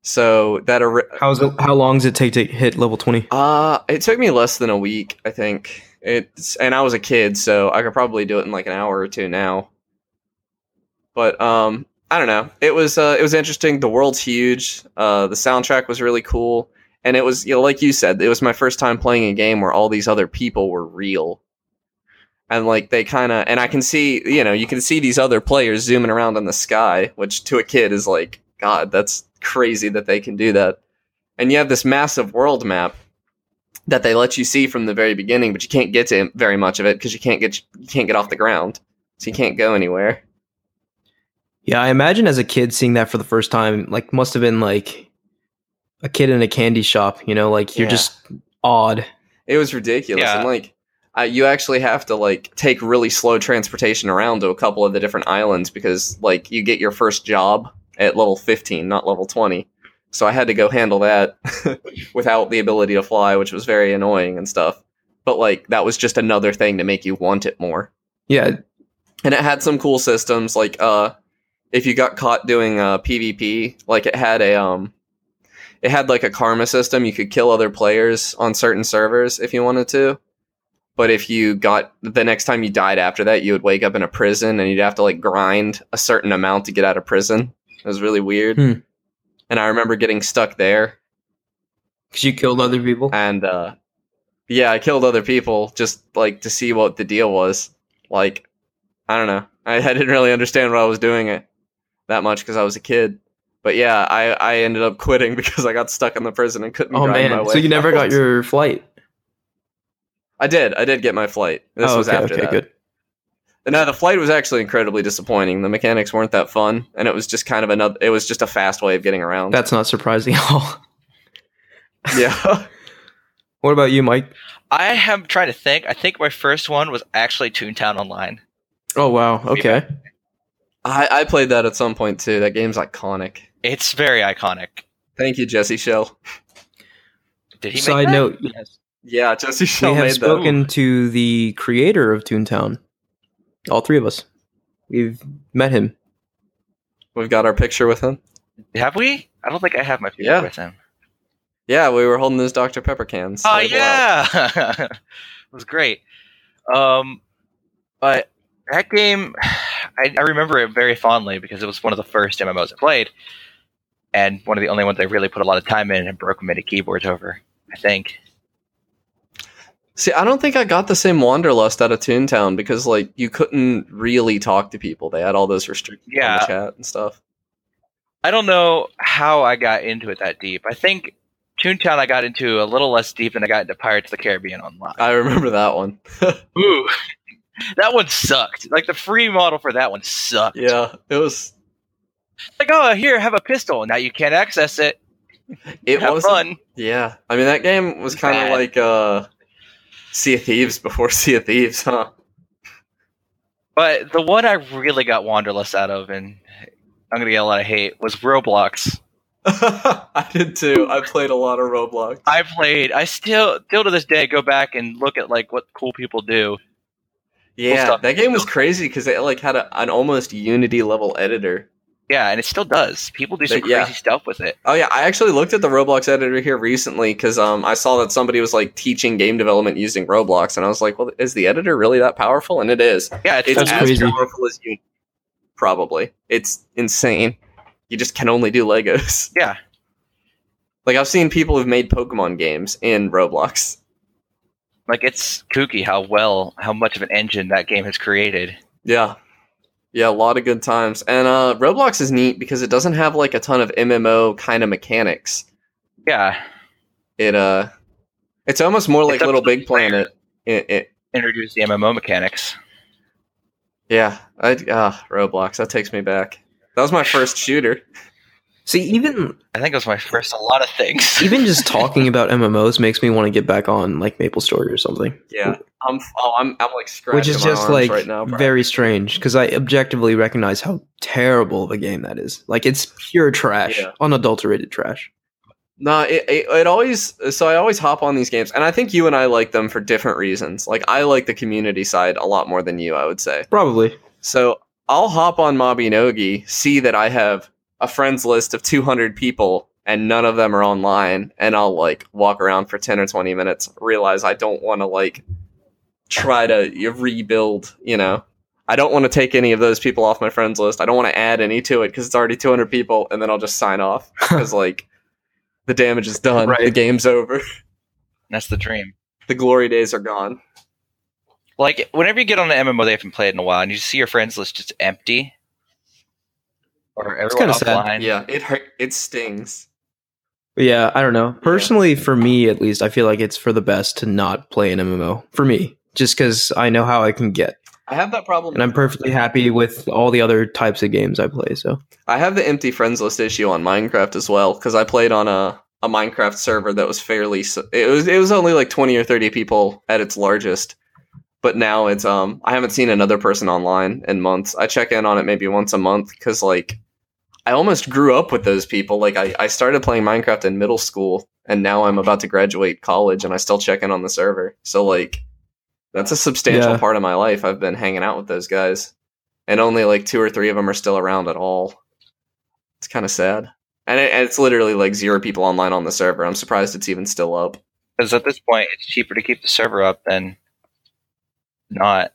So that ori- How's it, how long does it take to hit level 20? uh, it took me less than a week, I think. It's and I was a kid, so I could probably do it in like an hour or two now. But um, I don't know. It was uh, it was interesting. The world's huge. Uh, the soundtrack was really cool, and it was you know like you said, it was my first time playing a game where all these other people were real. and like they kind of and I can see you know you can see these other players zooming around in the sky, which to a kid is like God, that's crazy that they can do that. And you have this massive world map that they let you see from the very beginning, but you can't get to very much of it because you can't get you can't get off the ground, so you can't go anywhere. Yeah, I imagine as a kid seeing that for the first time, like must have been like a kid in a candy shop. You know, like you're Yeah. just odd. It was ridiculous, Yeah. and like uh, you actually have to like take really slow transportation around to a couple of the different islands because like you get your first job at level 15, not level 20. So I had to go handle that without the ability to fly, which was very annoying and stuff. But like that was just another thing to make you want it more. Yeah, and it had some cool systems like uh if you got caught doing uh pvp like it had a um it had like a karma system you could kill other players on certain servers if you wanted to but if you got the next time you died after that you would wake up in a prison and you'd have to like grind a certain amount to get out of prison it was really weird Hmm. And i remember getting stuck there. Because you killed other people. and uh yeah i killed other people just like to see what the deal was. Like i don't know. I, I didn't really understand what i was doing it that much because i was a kid. But yeah i i ended up quitting because i got stuck in the prison and couldn't Oh man, so you never got your flight. i did. I did get my flight. This oh, was okay, after okay, that. good. No the flight was actually incredibly disappointing the mechanics weren't that fun and it was just kind of another it was just a fast way of getting around That's not surprising at all. yeah what about you, Mike? I am trying to think. I think my first one was actually Toontown Online. Oh wow, okay. I, I played that at some point too that game's iconic It's very iconic. thank you Jesse Schell Did he make Side that? note: yes, Yeah, Jesse we Schell have made spoken to the creator of Toontown. All three of us. We've met him. We've got our picture with him. Have we? I don't think I have my picture Yeah. with him. Yeah, we were holding those Dr. Pepper cans. Oh label yeah, it was great. Um, but that game, I, I remember it very fondly because it was one of the first MMOs I played, and one of the only ones I really put a lot of time in and broke many keyboards over. I think. See, I don't think I got the same wanderlust out of Toontown because, like, you couldn't really talk to people. They had all those restrictions on Yeah. the chat and stuff. I don't know how I got into it that deep. I think Toontown I got into a little less deep than I got into Pirates of the Caribbean Online. I remember that one. Ooh, that one sucked. Like the free model for that one sucked. yeah, it was. Like, oh, here, have a pistol. Now you can't access it. It have was fun. Yeah, I mean that game was kind of like uh, Sea of Thieves before Sea of Thieves, huh? But the one I really got Wanderlust out of, and I'm gonna get a lot of hate, was Roblox. I did too. I played a lot of Roblox. I played. I still, still to this day, go back and look at like what cool people do. Yeah, stuff. that game was crazy because it like had a, an almost Unity level editor. Yeah, and it still does. People do some But, yeah. crazy stuff with it. Oh yeah, I actually looked at the Roblox editor here recently because um, I saw that somebody was like teaching game development using Roblox, and I was like, "Well, is the editor really that powerful?" And it is. Yeah, it's, It's as crazy. powerful as Unity. Probably, it's insane. You just can only do Legos. yeah. Like I've seen people who've made Pokemon games in Roblox. Like it's kooky how well, how much of an engine that game has created. Yeah. Yeah, a lot of good times. And uh Roblox is neat because it doesn't have like a ton of MMO kind of mechanics. Yeah, It uh it's almost more like LittleBigPlanet. It, it, introduce the MMO mechanics. yeah, I ah Roblox, that takes me back. That was my first shooter. See, even I think it was my first. A lot of things. even just talking about MMOs makes me want to get back on like Maple Story or something. Yeah. I'm oh I'm I'm like scratching Which is my just arms like right now. bro. very strange because I objectively recognize how terrible of a game that is. Like it's pure trash, Yeah. unadulterated trash. No, it, it it always so I always hop on these games, and I think you and I like them for different reasons. Like I like the community side a lot more than you, I would say. Probably. So I'll hop on Mabinogi, see that I have a friends list of 200 people, and none of them are online, and I'll like walk around for 10 or 20 minutes, realize I don't want to like try to rebuild. You know, I don't want to take any of those people off my friends list. I don't want to add any to it because it's already 200 people, and then I'll just sign off because like the damage is done, Right. the game's over, That's the dream. the glory days are gone. Like whenever you get on an MMO they haven't played in a while, and you see your friends list just empty, or It's everyone kinda sad. Yeah, it hurt. It stings. Yeah, I don't know. Personally, for me at least, I feel like it's for the best to not play an MMO. For me, just because I know how I can get, I have that problem. and I'm perfectly happy with all the other types of games I play. So I have the empty friends list issue on Minecraft as well because I played on a, a Minecraft server that was fairly. It was it was only like twenty or thirty people at its largest, but now it's um I haven't seen another person online in months. I check in on it maybe once a month because like I almost grew up with those people. Like I I started playing Minecraft in middle school and now I'm about to graduate college and I still check in on the server. So like that's a substantial Yeah. part of my life. I've been hanging out with those guys, and only like two or three of them are still around at all. It's kind of sad. And, it, and it's literally like zero people online on the server. I'm surprised it's even still up. Because at this point, it's cheaper to keep the server up than not.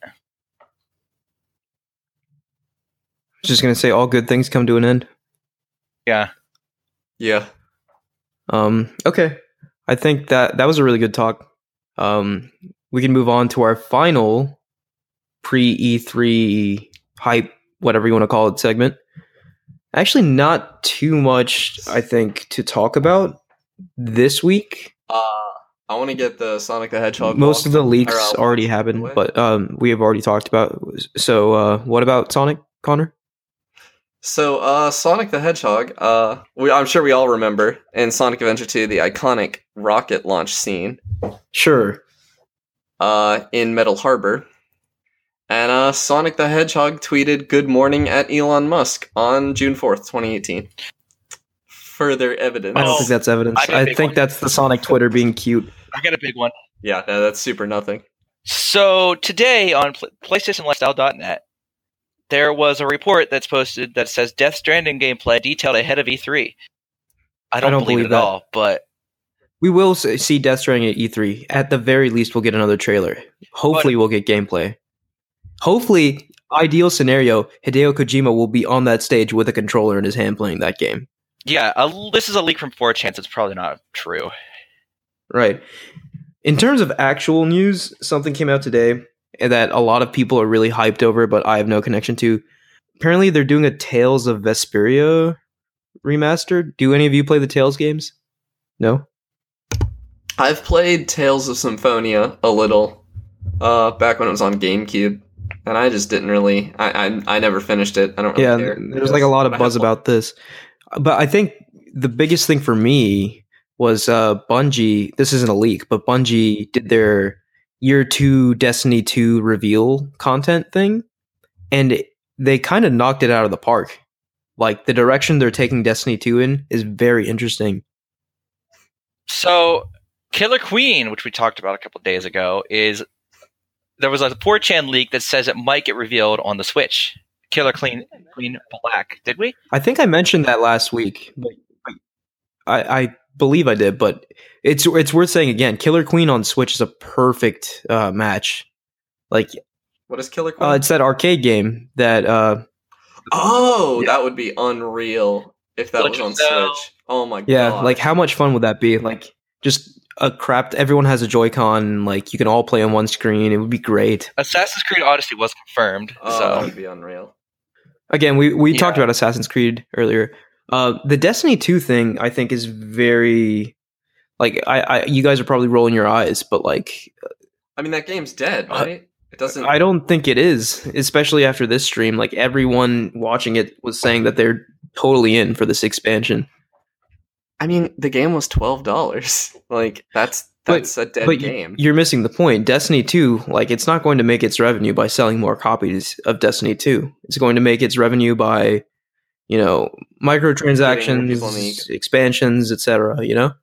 just gonna say, all good things come to an end. Yeah. Yeah. Um, okay, I think that that was a really good talk. Um, we can move on to our final pre E3 hype, whatever you want to call it, segment. Actually, not too much, I think, to talk about this week. Uh, I want to get the Sonic the Hedgehog. Most of the leaks already happened, but um, we have already talked about. So, uh, what about Sonic, Connor? So, uh, Sonic the Hedgehog, uh, we, I'm sure we all remember in Sonic Adventure 2 the iconic rocket launch scene Sure. uh, in Metal Harbor. And uh, Sonic the Hedgehog tweeted "Good morning" at Elon Musk on June fourth, 2018. Further evidence. I don't think that's evidence. I got a I big think one. that's the Sonic Twitter being cute. I got a big one. Yeah, no, that's super nothing. So today on Pl- PlayStationLifestyle.net, there was a report that's posted that says Death Stranding gameplay detailed ahead of E3. I don't, don't believe, believe it at all, but We will see Death Stranding at E3. At the very least, we'll get another trailer. Hopefully, we'll get gameplay. Hopefully, ideal scenario, Hideo Kojima will be on that stage with a controller in his hand playing that game. yeah, a, this is a leak from 4chan. It's probably not true. Right. In terms of actual news, something came out today that a lot of people are really hyped over, but I have no connection to. Apparently, they're doing a Tales of Vesperia remaster. Do any of you play the Tales games? No. I've played Tales of Symphonia a little, uh, back when it was on GameCube, and I just didn't really. I I, I never finished it. I don't really yeah, care. there's like a lot of buzz about this. But I think the biggest thing for me was uh Bungie, this isn't a leak, but Bungie did their year 2 Destiny 2 reveal content thing and it- they kind of knocked it out of the park. Like the direction they're taking Destiny 2 in is very interesting. So, Killer Queen, which we talked about a couple days ago, is there was a 4chan leak that says it might get revealed on the Switch. Killer Queen, Queen Black. Did we? I think I mentioned that last week. But I, I believe I did, but it's it's worth saying again. Killer Queen on Switch is a perfect uh, match. Like What is Killer Queen? Uh, it's that arcade game that uh, oh, that would be unreal if that was on of Switch. Oh my yeah, god! Yeah, like how much fun would that be? Like just a crap. Everyone has a Joy-Con. Like you can all play on one screen. It would be great. Assassin's Creed Odyssey was confirmed. oh, that would be unreal. Again, we we Yeah. talked about Assassin's Creed earlier. Uh, the Destiny two thing I think is very like I, I you guys are probably rolling your eyes, but like I mean, that game's dead, Uh, right? It doesn't. I don't think it is, especially after this stream. Like everyone watching it was saying that they're totally in for this expansion. I mean, the game was twelve dollars. Like that's But- that's a dead but game. you're missing the point. Destiny 2, like it's not going to make its revenue by selling more copies of Destiny 2. It's going to make its revenue by, you know, microtransactions, people in the- expansions, etc., you know?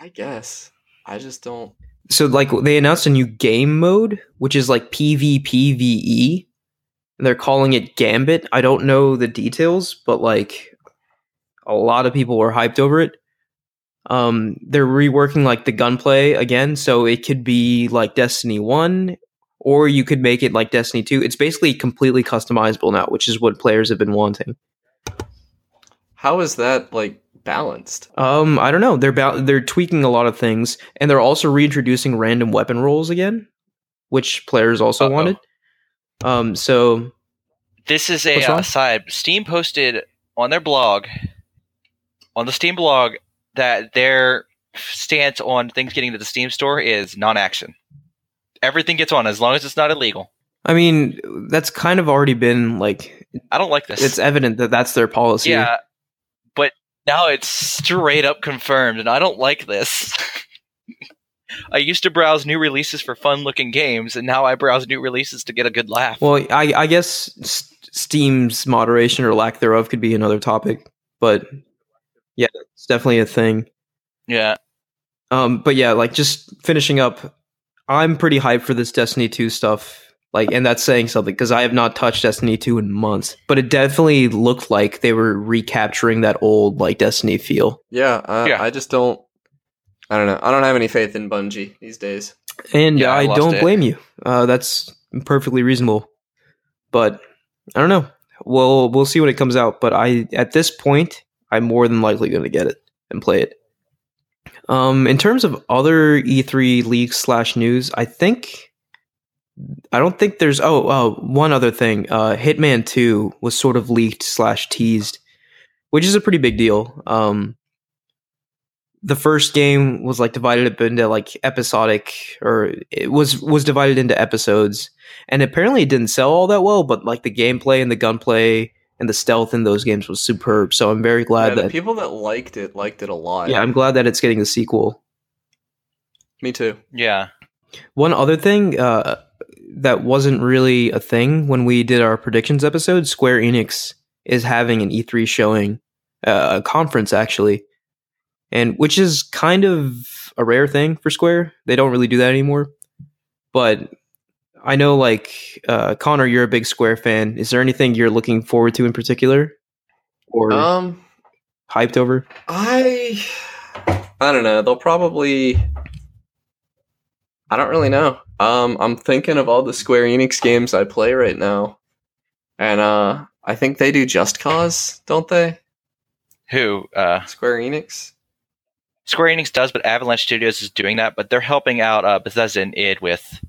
I guess. I just don't. So like they announced a new game mode, which is like PvPvE. And they're calling it Gambit. I don't know the details, but like a lot of people were hyped over it. Um, they're reworking like the gunplay again, so it could be like Destiny One, or you could make it like Destiny Two. It's basically completely customizable now, which is what players have been wanting. How is that like balanced? Um, I don't know. They're ba- they're tweaking a lot of things, and they're also reintroducing random weapon rolls again, which players also Uh-oh. wanted. Um, so This is a What's uh, aside. Steam posted on their blog, on the Steam blog, that their stance on things getting to the Steam store is non-action. Everything gets on as long as it's not illegal. I mean, that's kind of already been like I don't like this. it's evident that that's their policy. yeah, but now it's straight up confirmed, and I don't like this. I used to browse new releases for fun-looking games, and now I browse new releases to get a good laugh. Well, I, I guess Steam's moderation or lack thereof could be another topic, but yeah, it's definitely a thing. yeah, Um, but yeah, like just finishing up, I'm pretty hyped for this Destiny 2 stuff. Like, and that's saying something because I have not touched Destiny 2 in months. But it definitely looked like they were recapturing that old like Destiny feel. Yeah, I, Yeah. I just don't. I don't know. I don't have any faith in Bungie these days. And Yeah, I I, don't it. blame you. Uh, that's perfectly reasonable. But I don't know. We'll we'll see when it comes out. But I at this point, I'm more than likely going to get it and play it. Um, in terms of other E3 leaks slash news, I think I don't think there's. Oh, oh, one other thing. Uh, Hitman Two was sort of leaked slash teased, which is a pretty big deal. Um, the first game was like divided up into like episodic, or it was was divided into episodes, and apparently it didn't sell all that well. But like the gameplay and the gunplay and the stealth in those games was superb. So I'm very glad Yeah, the that. people that liked it liked it a lot. yeah, I'm glad that it's getting a sequel. me too. yeah. One other thing uh, that wasn't really a thing when we did our predictions episode, Square Enix is having an E3 showing, uh, a conference actually, and which is kind of a rare thing for Square. They don't really do that anymore. But I know, like uh, Connor, you're a big Square fan. Is there anything you're looking forward to in particular, or Um, hyped over? I I don't know. They'll probably. I don't really know. Um, I'm thinking of all the Square Enix games I play right now, and uh, I think they do Just Cause, don't they? Who? Uh, Square Enix. Square Enix does, but Avalanche Studios is doing that. But they're helping out uh, Bethesda and id with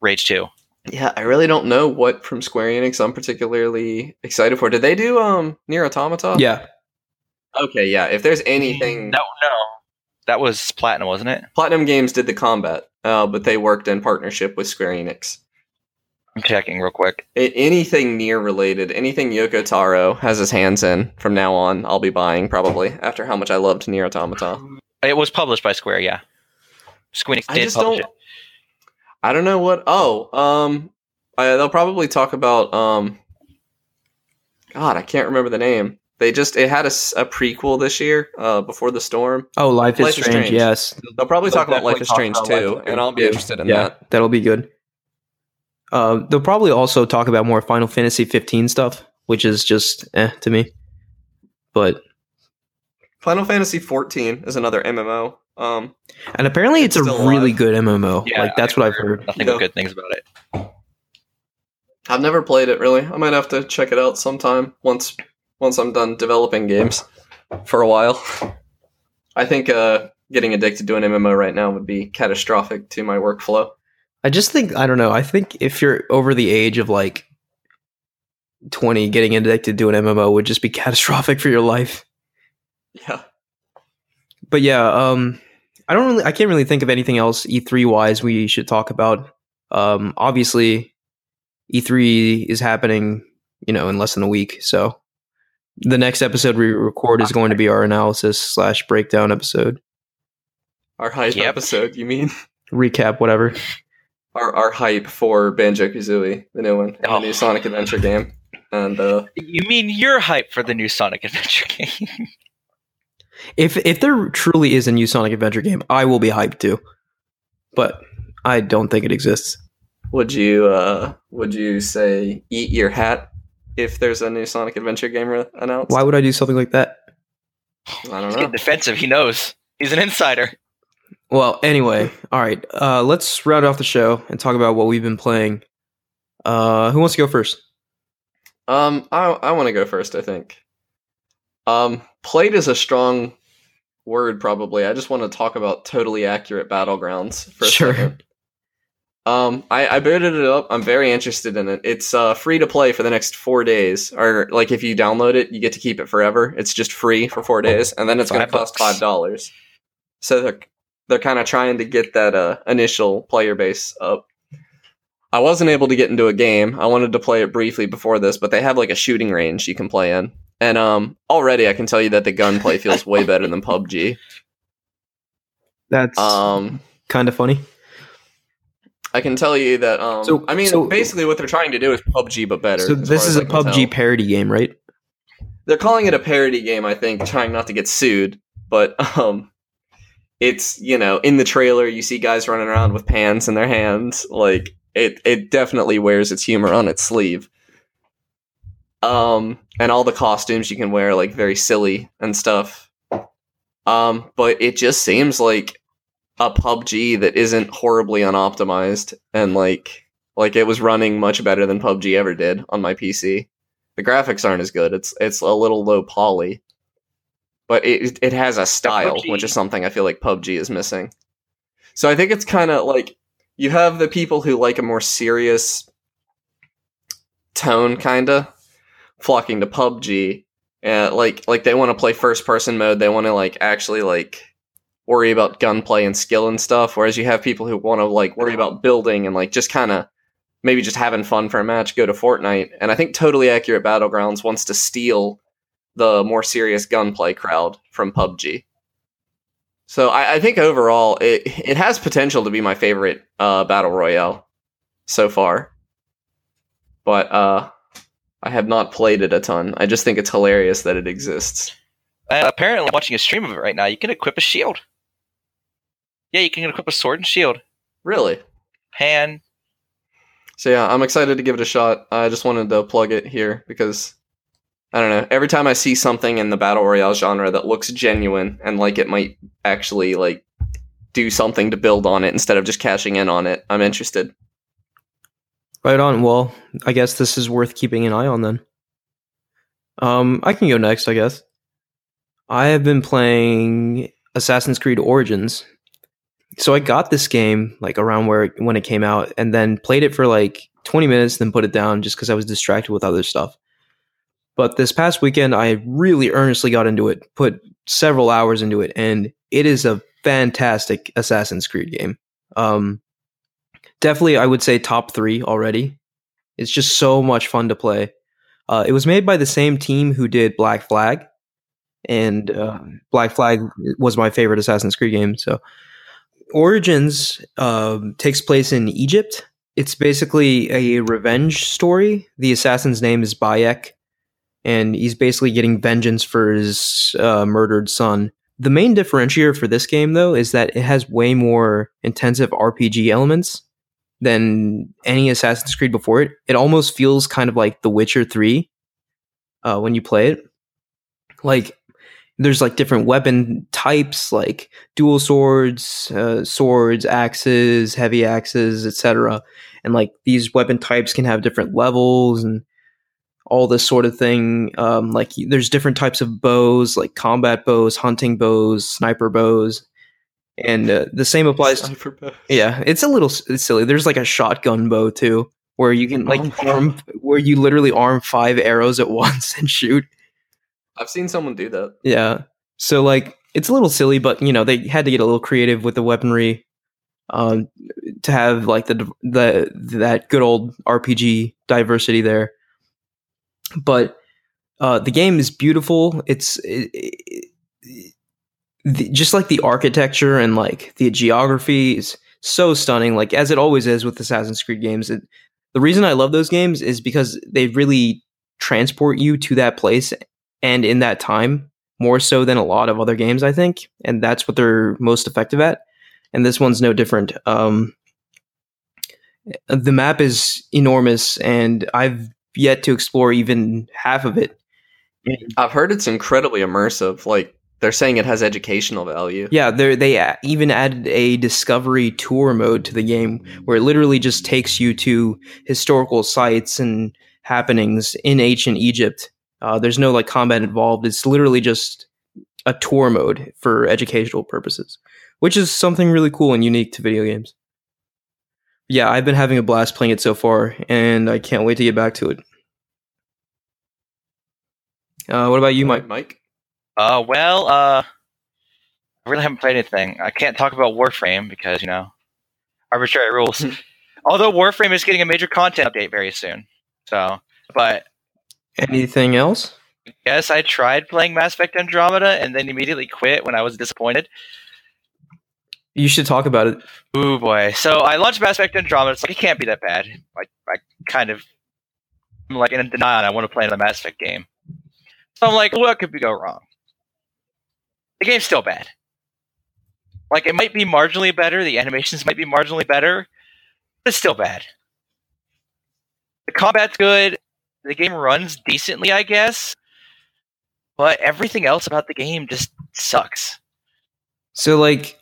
Rage Two. Yeah, I really don't know what from Square Enix I'm particularly excited for. Did they do um Nier Automata? Yeah, Okay, yeah. If there's anything, No, no, that was Platinum, wasn't it? Platinum Games did the combat, uh, but they worked in partnership with Square Enix. I'm checking real quick. Anything Nier related, anything Yoko Taro has his hands in from now on, I'll be buying probably after how much I loved Nier Automata. It was published by Square, yeah. Square Enix I did just publish don't. I don't know what. Oh, um, I, they'll probably talk about um. God, I can't remember the name. They just it had a prequel this year, uh, before the storm. Oh, Life is Life is Strange. Strange. Yes, They'll probably They'll talk about Life is Strange about Life too, and I'll be Strange interested in yeah, that. that'll be good. Uh, they'll probably also talk about more Final Fantasy 15 stuff, which is just eh to me. But Final Fantasy 14 is another MMO. Um, and apparently it's, It's a really alive. good MMO. Yeah, like that's what I've heard. Nothing Yeah. but good things about it. I've never played it really. I might have to check it out sometime once once I'm done developing games for a while. I think uh, getting addicted to an MMO right now would be catastrophic to my workflow. I just think I don't know. I think if you're over the age of like 20, getting addicted to an MMO would just be catastrophic for your life. Yeah. But yeah, um, I don't really, I can't really think of anything else E3 wise we should talk about. Um, obviously, E3 is happening, you know, in less than a week. So the next episode we record is going to be our analysis slash breakdown episode, Our hype Yep. episode, you mean? recap, whatever. Our our hype for Banjo Kazooie, the new one, and Oh. the new Sonic Adventure game. And uh, You mean your hype for the new Sonic Adventure game? If if there truly is a new Sonic Adventure game, I will be hyped too. But I don't think it exists. would you uh, would you say eat your hat if there's a new Sonic Adventure game re- announced? Why would I do something like that? I don't getting know. defensive. He knows. He's an insider. Well, anyway, all right. Uh, let's round off the show and talk about what we've been playing. Uh, who wants to go first? Um, I I want to go first. I think. Um, played is a strong word. Probably. I just want to talk about totally accurate battlegrounds for a Sure. second. Um, I, I booted it up. I'm very interested in it. It's uh, free to play for the next four days, or like if you download it, you get to keep it forever. It's just free for four days, and then it's going to cost five dollars. So they're they're kind of trying to get that uh, initial player base up. I wasn't able to get into a game. I wanted to play it briefly before this, but they have like a shooting range you can play in, and um, already I can tell you that the gunplay feels way better than PUBG. That's Um, kind of funny. I can tell you that. Um, So- I mean, so- basically, what they're trying to do is PUBG, but better. So this is a PUBG tell. parody game, right? They're calling it a parody game. I think, trying not to get sued, but um, it's you know in the trailer you see guys running around with pans in their hands. Like it, it definitely wears its humor on its sleeve. Um, and all the costumes you can wear like very silly and stuff. Um, but it just seems like a PUBG that isn't horribly unoptimized and like like it was running much better than PUBG ever did on my PC. The graphics aren't as good. It's it's a little low poly. But it it has a style, which is something I feel like PUBG is missing. So I think it's kind of like you have the people who like a more serious tone kinda flocking to PUBG. And like like they want to play first person mode, they want to like actually like worry about gunplay and skill and stuff whereas you have people who want to like worry about building and like just kind of maybe just having fun for a match go to Fortnite. And I think Totally Accurate Battlegrounds wants to steal the more serious gunplay crowd from PUBG. So I, I think overall it it has potential to be my favorite uh, battle royale so far, but uh, I have not played it a ton. I just think it's hilarious that it exists. And apparently, watching a stream of it right now, you can equip a shield. Yeah, you can equip a sword and shield. Really? Pan. So yeah, I'm excited to give it a shot. I just wanted to plug it here because I don't know. Every time I see something in the battle royale genre that looks genuine and like it might actually like do something to build on it instead of just cashing in on it, I'm interested. Right on. Well, I guess this is worth keeping an eye on then. Um, I can go next, I guess. I have been playing Assassin's Creed Origins. So I got this game like around where when it came out, and then played it for like 20 minutes, then put it down just because I was distracted with other stuff. But this past weekend, I really earnestly got into it, put several hours into it, and it is a fantastic Assassin's Creed game. Um, definitely i would say top three already it's just so much fun to play uh, it was made by the same team who did black flag and uh, black flag was my favorite assassin's creed game so origins um, takes place in egypt it's basically a revenge story the assassin's name is bayek and he's basically getting vengeance for his uh, murdered son the main differentiator for this game though is that it has way more intensive rpg elements than any Assassin's Creed before it. It almost feels kind of like The Witcher 3 uh, when you play it. Like, there's like different weapon types, like dual swords, uh, swords, axes, heavy axes, etc. And like these weapon types can have different levels and all this sort of thing. Um, like, there's different types of bows, like combat bows, hunting bows, sniper bows. And uh, the same applies Sniper bow. yeah, it's a little it's silly. There's like a shotgun bow too, where you can like Oh. arm, where you literally arm five arrows at once and shoot. I've seen someone do that. Yeah, so like it's a little silly, but you know they had to get a little creative with the weaponry, um, to have like the the that good old RPG diversity there. But uh, the game is beautiful. It's it, it, the, just like the architecture and like the geography is so stunning like as it always is with assassin's creed games the reason i love those games is because they really transport you to that place and in that time more so than a lot of other games i think and that's what they're most effective at and this one's no different um, the map is enormous and i've yet to explore even half of it I've heard it's incredibly immersive. Like they're saying it has educational value. Yeah, they they even added a discovery tour mode to the game where it literally just takes you to historical sites and happenings in ancient Egypt. Uh, there's no like combat involved. It's literally just a tour mode for educational purposes, which is something really cool and unique to video games. yeah, I've been having a blast playing it so far, and I can't wait to get back to it. Uh, what about you, Mike? Mike? Uh, well, uh, I really haven't played anything. I can't talk about Warframe because you know arbitrary rules. Although Warframe is getting a major content update very soon, so but Anything else? yes, I tried playing Mass Effect Andromeda and then immediately quit when I was disappointed. You should talk about it. Oh boy! So I launched Mass Effect Andromeda. It's like it can't be that bad. I, I kind of I'm like in denial. I want to play another Mass Effect game. So I'm like, what could go wrong? The game's still bad. Like it might be marginally better. The animations might be marginally better, but it's still bad. The combat's good. The game runs decently, I guess. But everything else about the game just sucks. So, like,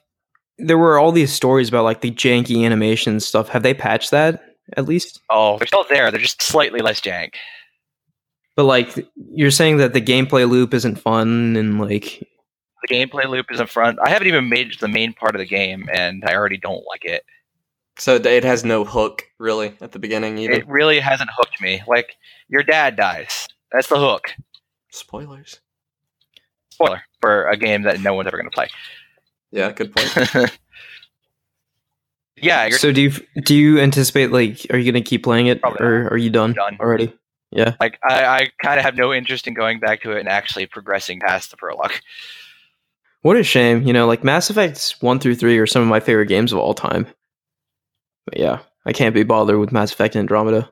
there were all these stories about like the janky animation stuff. Have they patched that at least? Oh, they're still there. They're just slightly less jank. But like, you're saying that the gameplay loop isn't fun, and like, the gameplay loop is in front. I haven't even made it to the main part of the game, and I already don't like it. So it has no hook really at the beginning either. It really hasn't hooked me. Like your dad dies. That's the hook. Spoilers. Spoiler for a game that no one's ever going to play. Yeah, good point. yeah. You're so do you do you anticipate like, are you gonna keep playing it, Probably or are you done, Done. already? Yeah. like I, I kind of have no interest in going back to it and actually progressing past the prologue. What a shame. You know, like Mass Effect one through three are some of my favorite games of all time. But yeah, I can't be bothered with Mass Effect and Andromeda.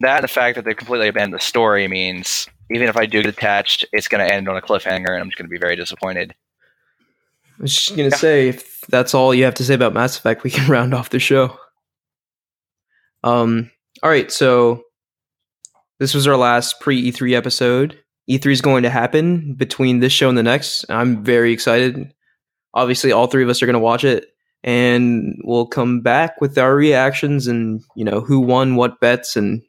That the fact that they completely abandoned the story means even if I do get attached, it's going to end on a cliffhanger, and I'm just going to be very disappointed. I was just gonna say, if that's all you have to say about Mass Effect, we can round off the show. Um. All right. So this was our last pre E3 episode. E3 is going to happen between this show and the next. I'm very excited. Obviously, all three of us are going to watch it, and we'll come back with our reactions and you know who won, what bets, and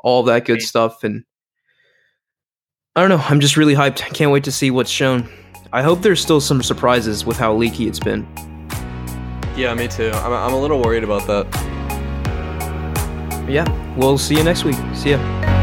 all that good stuff. And I don't know. I'm just really hyped. I can't wait to see what's shown. I hope there's still some surprises with how leaky it's been. yeah, me too. I'm, I'm a little worried about that. Yeah, we'll see you next week. See ya.